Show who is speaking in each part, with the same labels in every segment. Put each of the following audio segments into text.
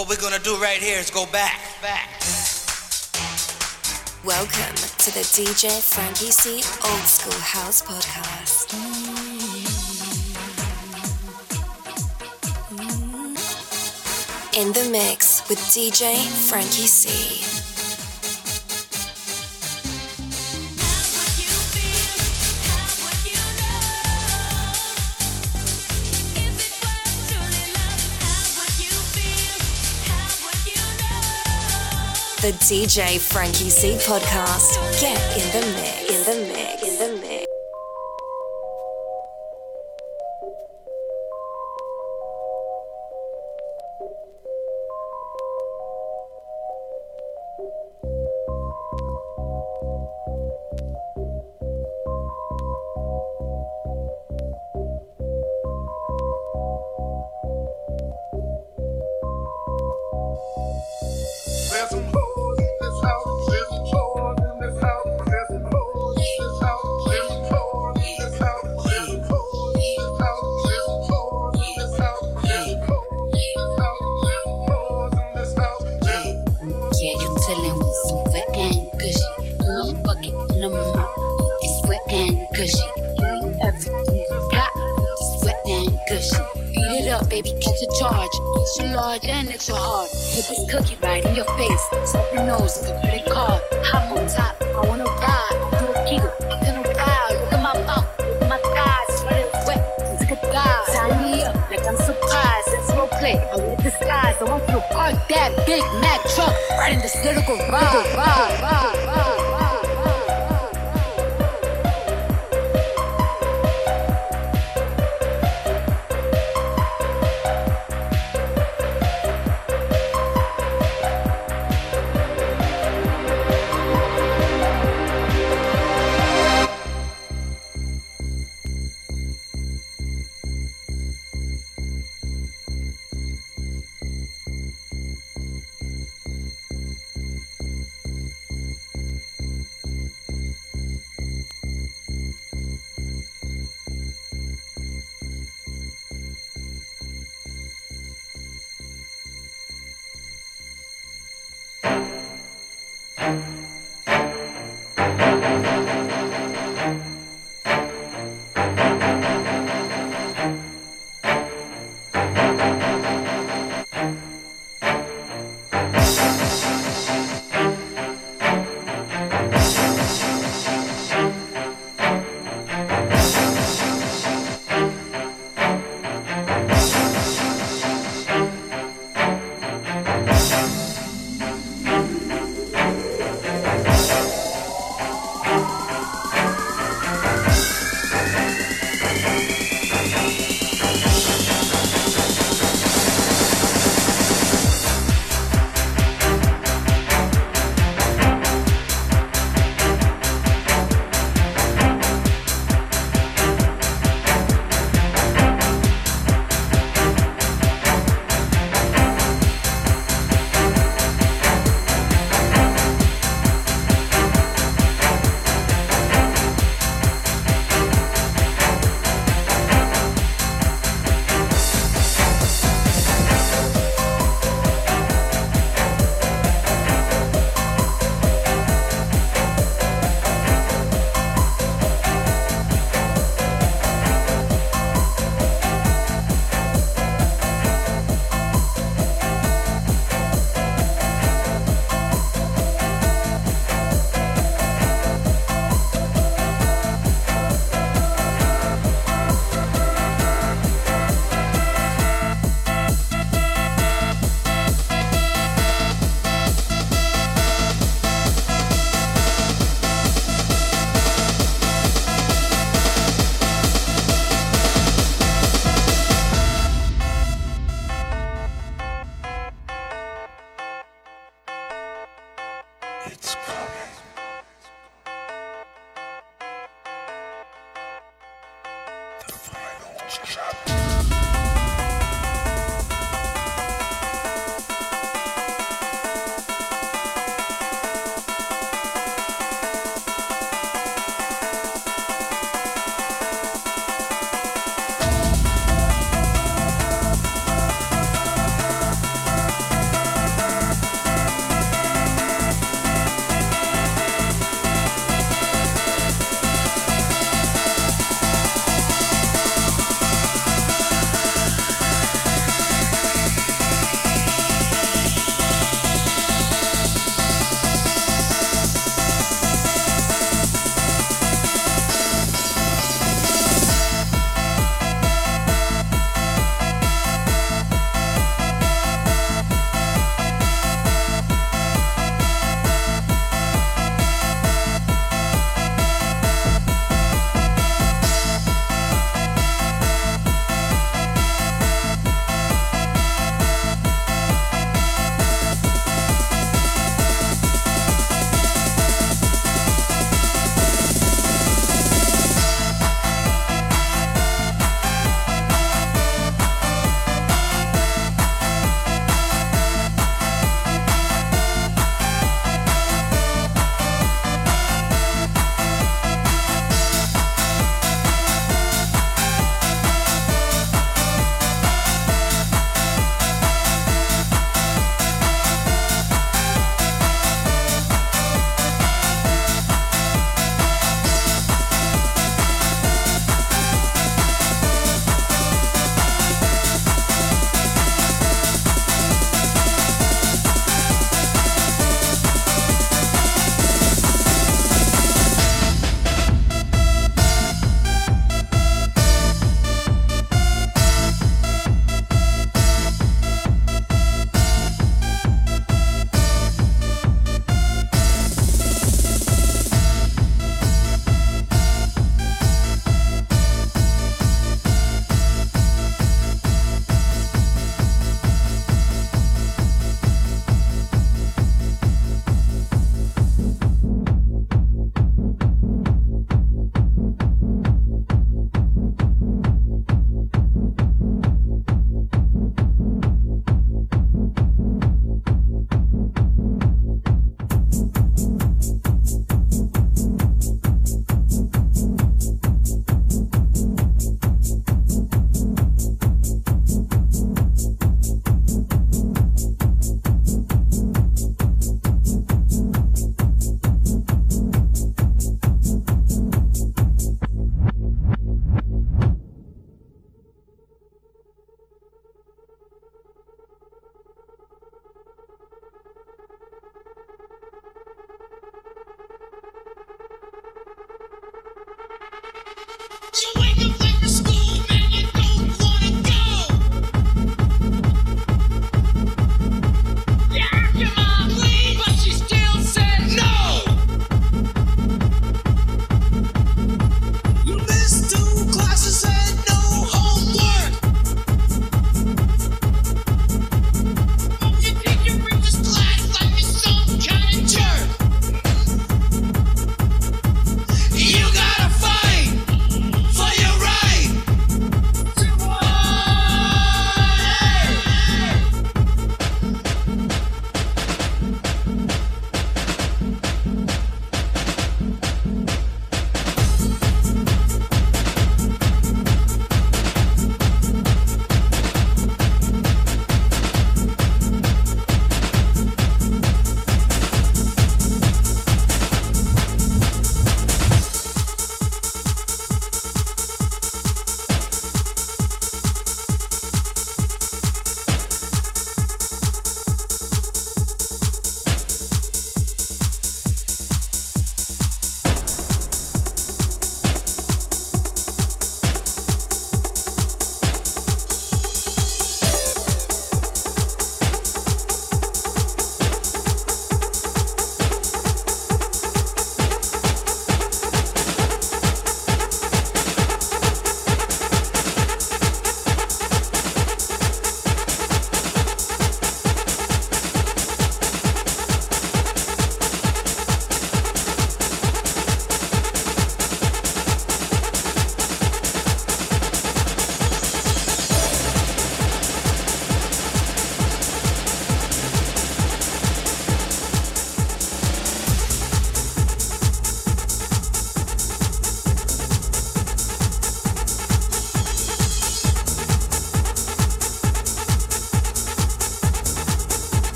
Speaker 1: What we're gonna do right here is go back, back.
Speaker 2: Welcome to the DJ Frankie C Old School House Podcast. Mm. In the mix with DJ Frankie C. The DJ Frankie C podcast. Get in the mix.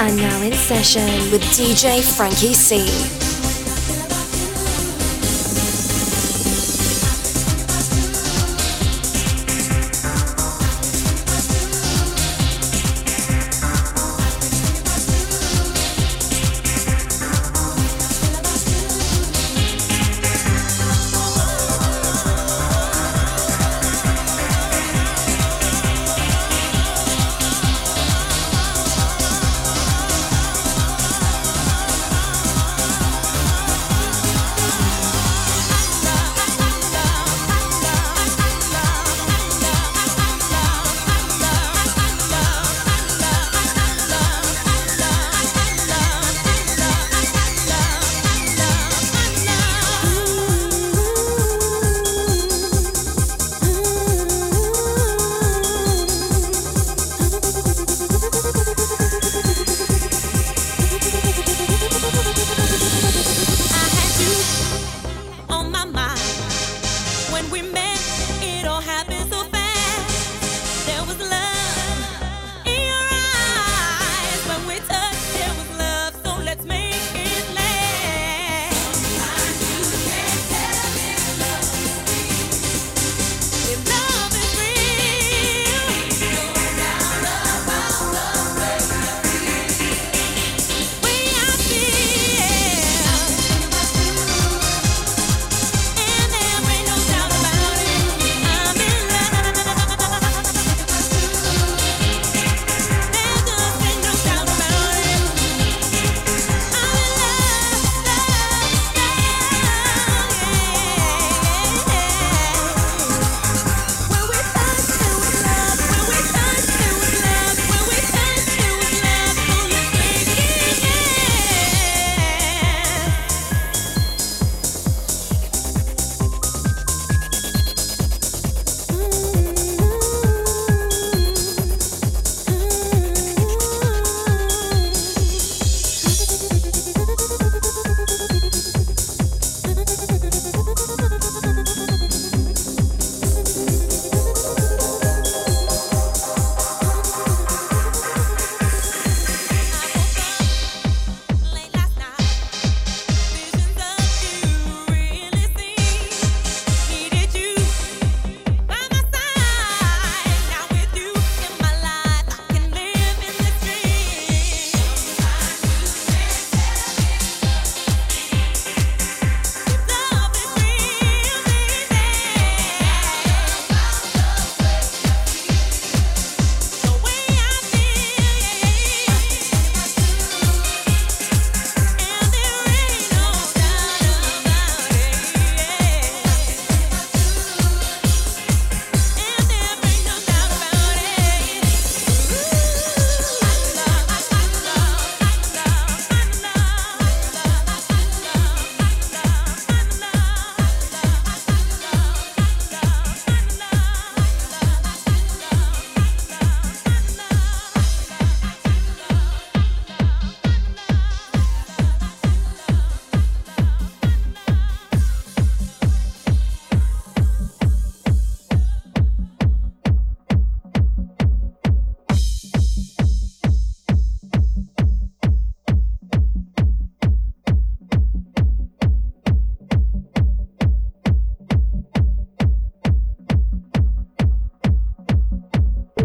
Speaker 3: Are now in session with DJ Frankie C.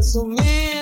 Speaker 3: So me.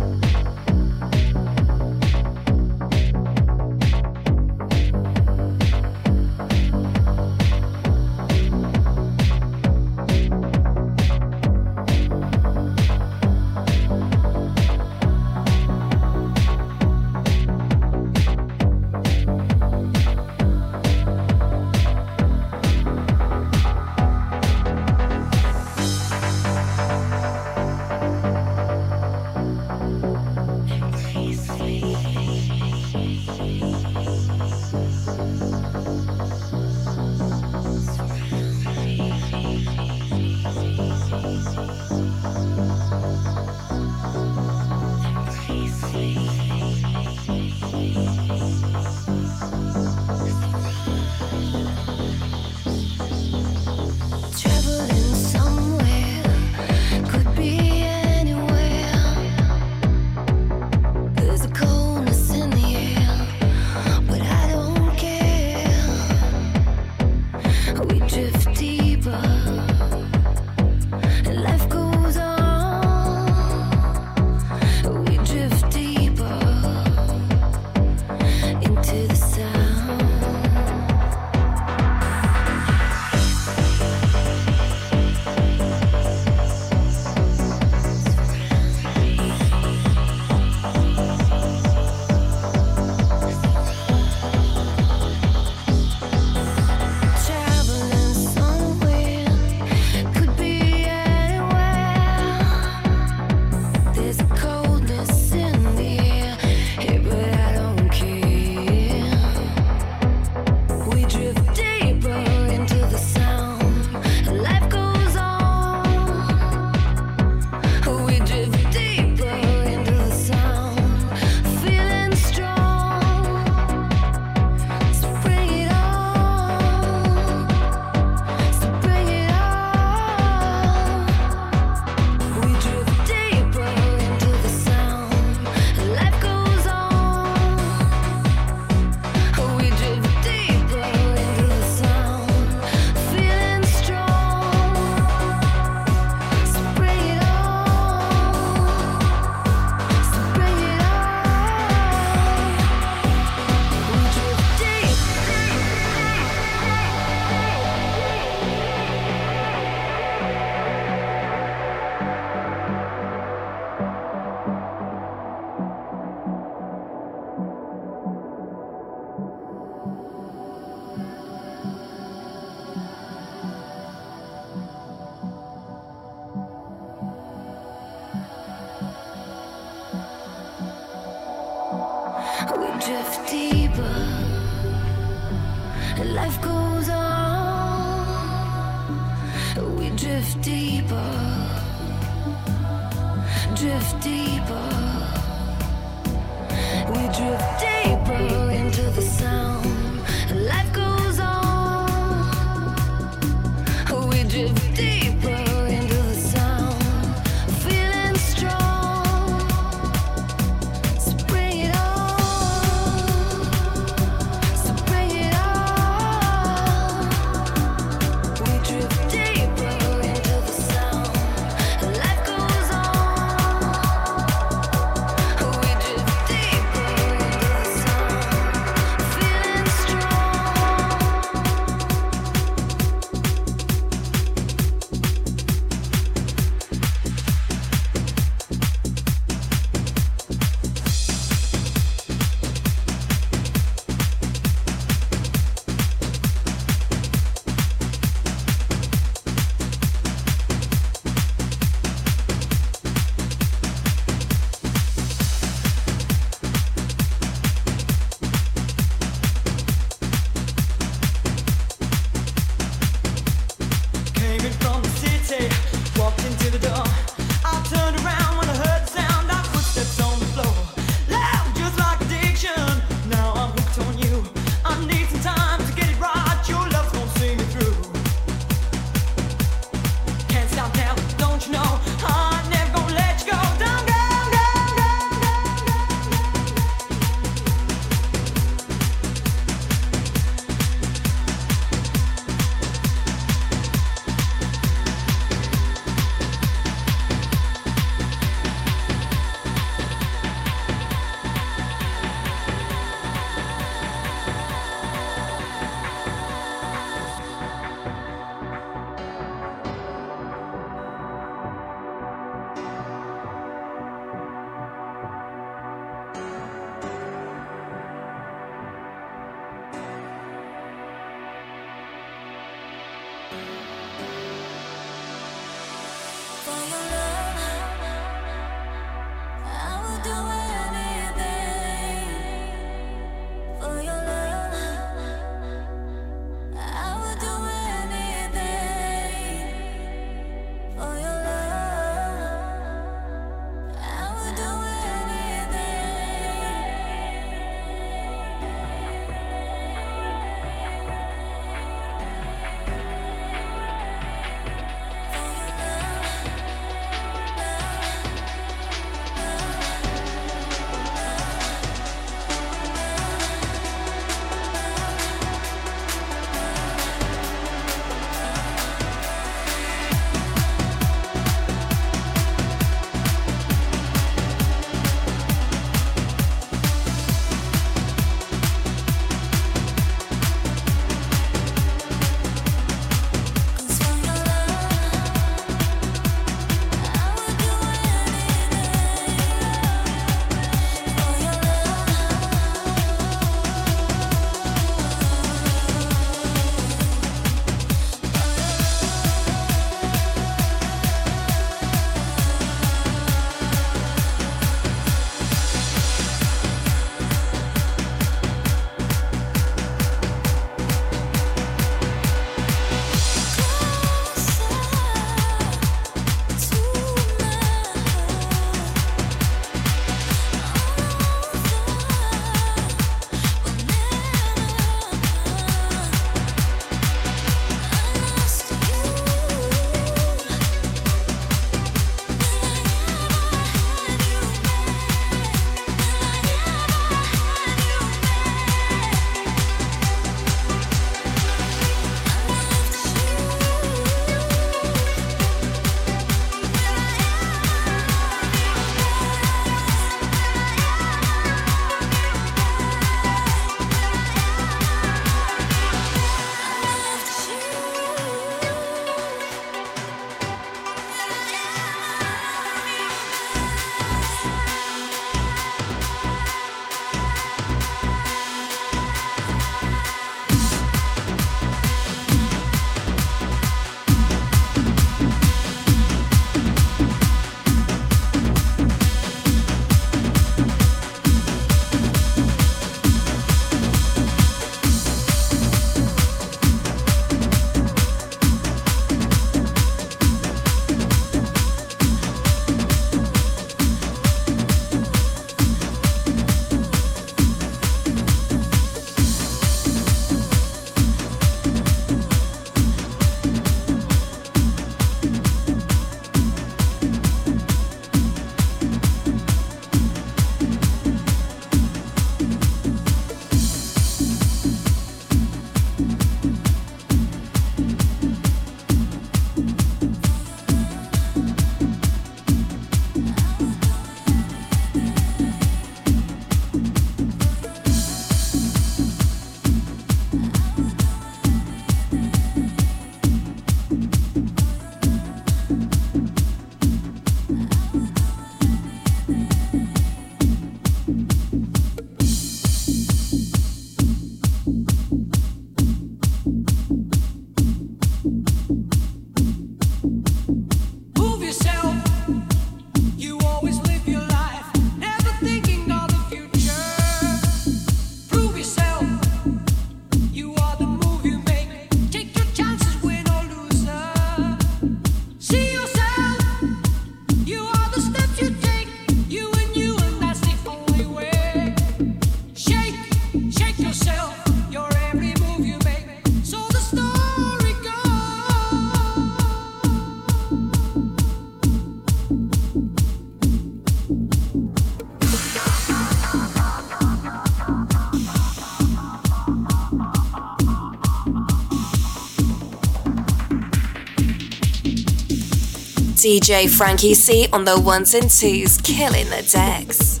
Speaker 4: DJ Frankie C on the ones and twos, killing the decks.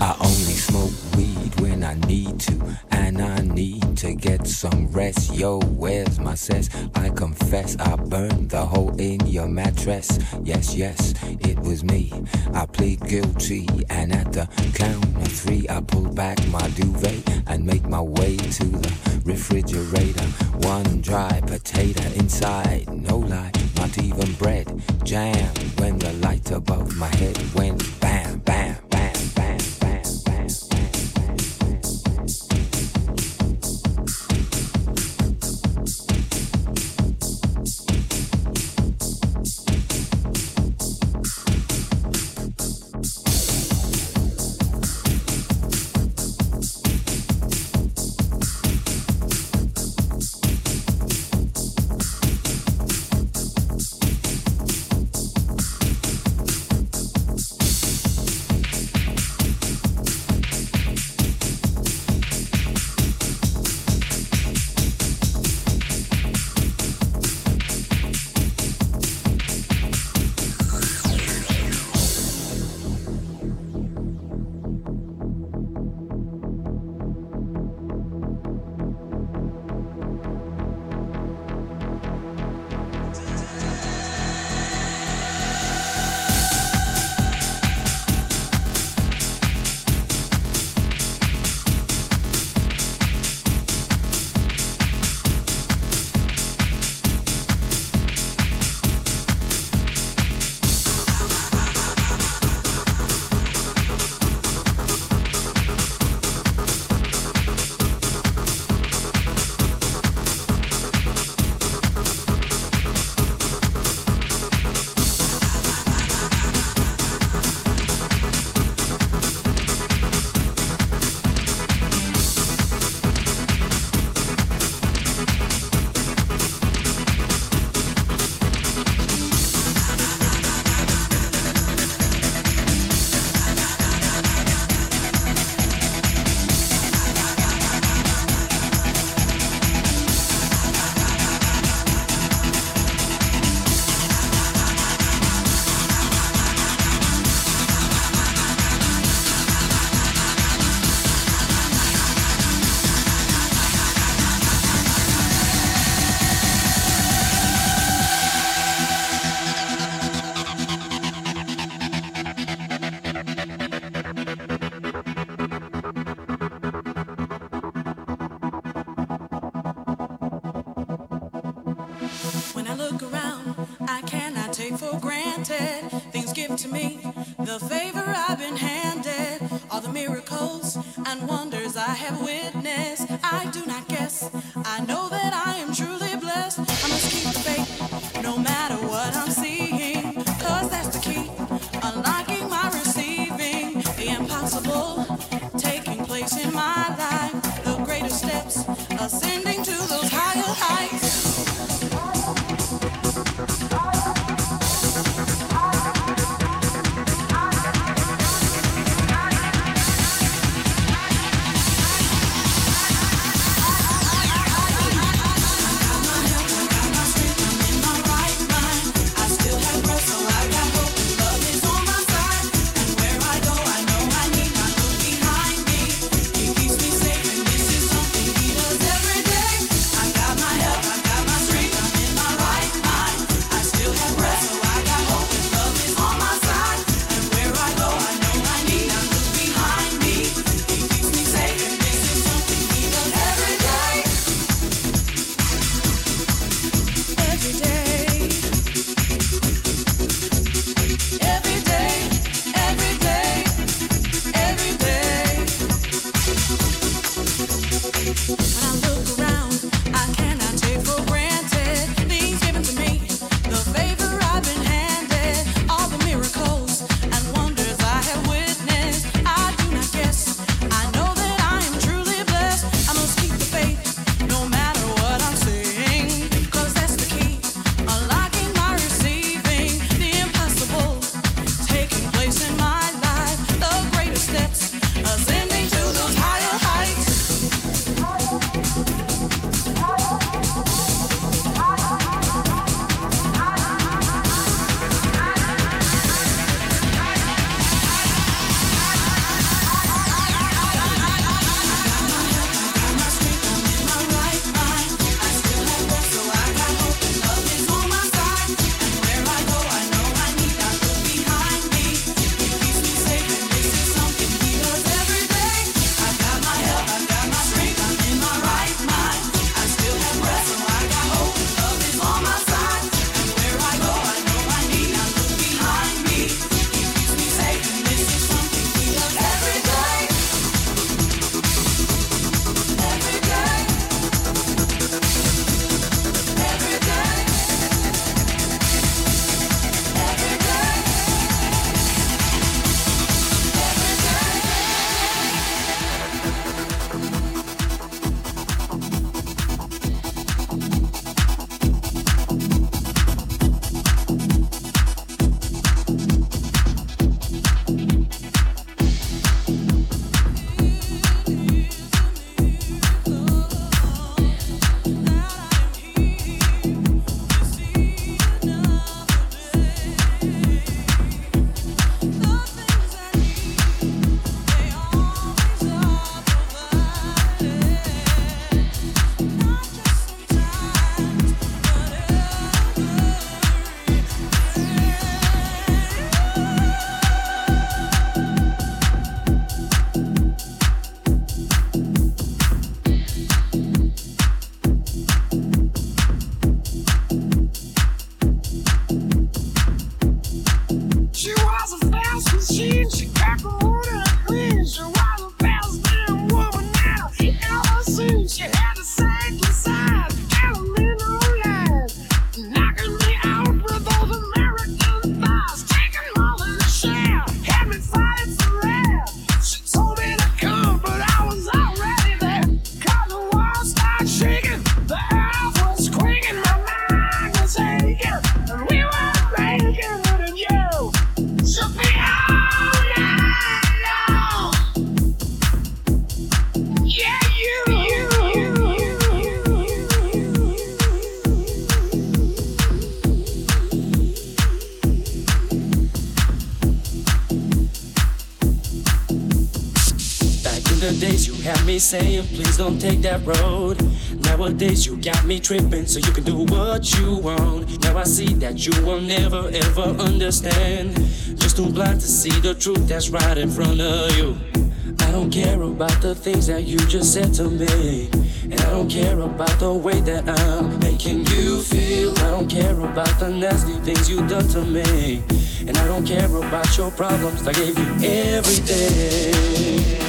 Speaker 5: I only smoke weed when I need to, and I need to get some rest. Yo, where's my cess? I confess I burned the hole in your mattress. Yes, yes, it was me. I plead guilty, and at the count of three, I pull back my duvet and make my way to the refrigerator. One dry potato inside, no lie, not even bread. Jam when the light above my head went bam, bam.
Speaker 6: Nowadays you have me saying, please don't take that road. Nowadays you got me tripping, so you can do what you want. Now I see that you will never ever understand. Just too blind to see the truth that's right in front of you. I don't care about the things that you just said to me. And I don't care about the way that I'm making you feel. I don't care about the nasty things you done to me. And I don't care about your problems. I gave you everything.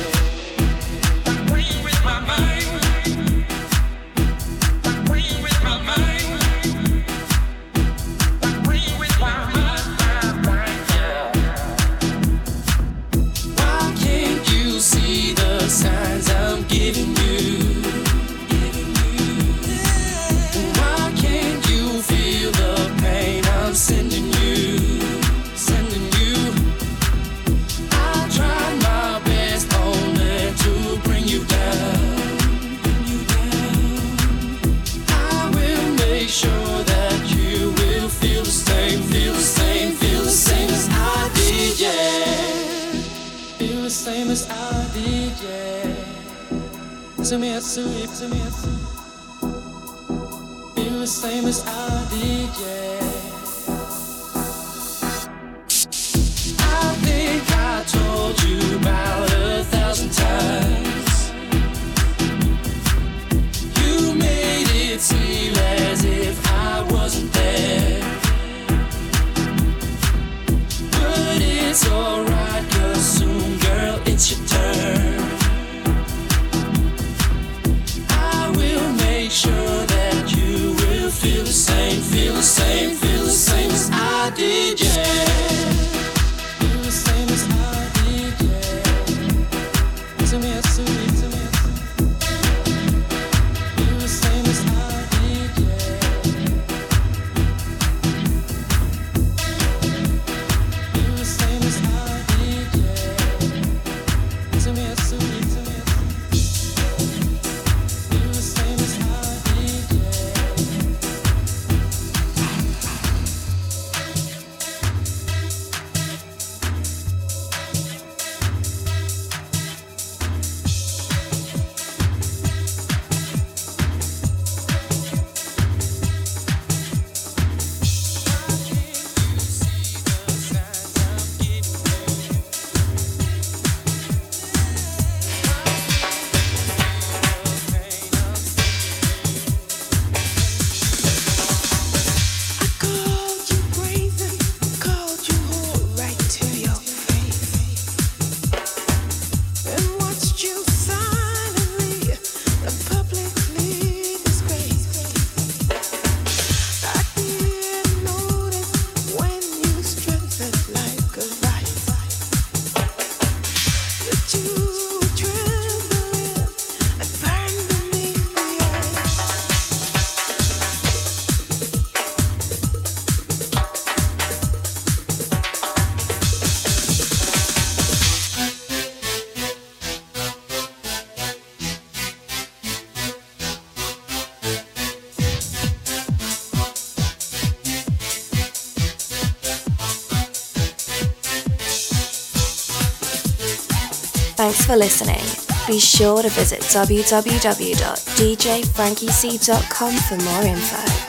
Speaker 3: Thanks for listening. Be sure to visit www.djfrankiec.com for more info.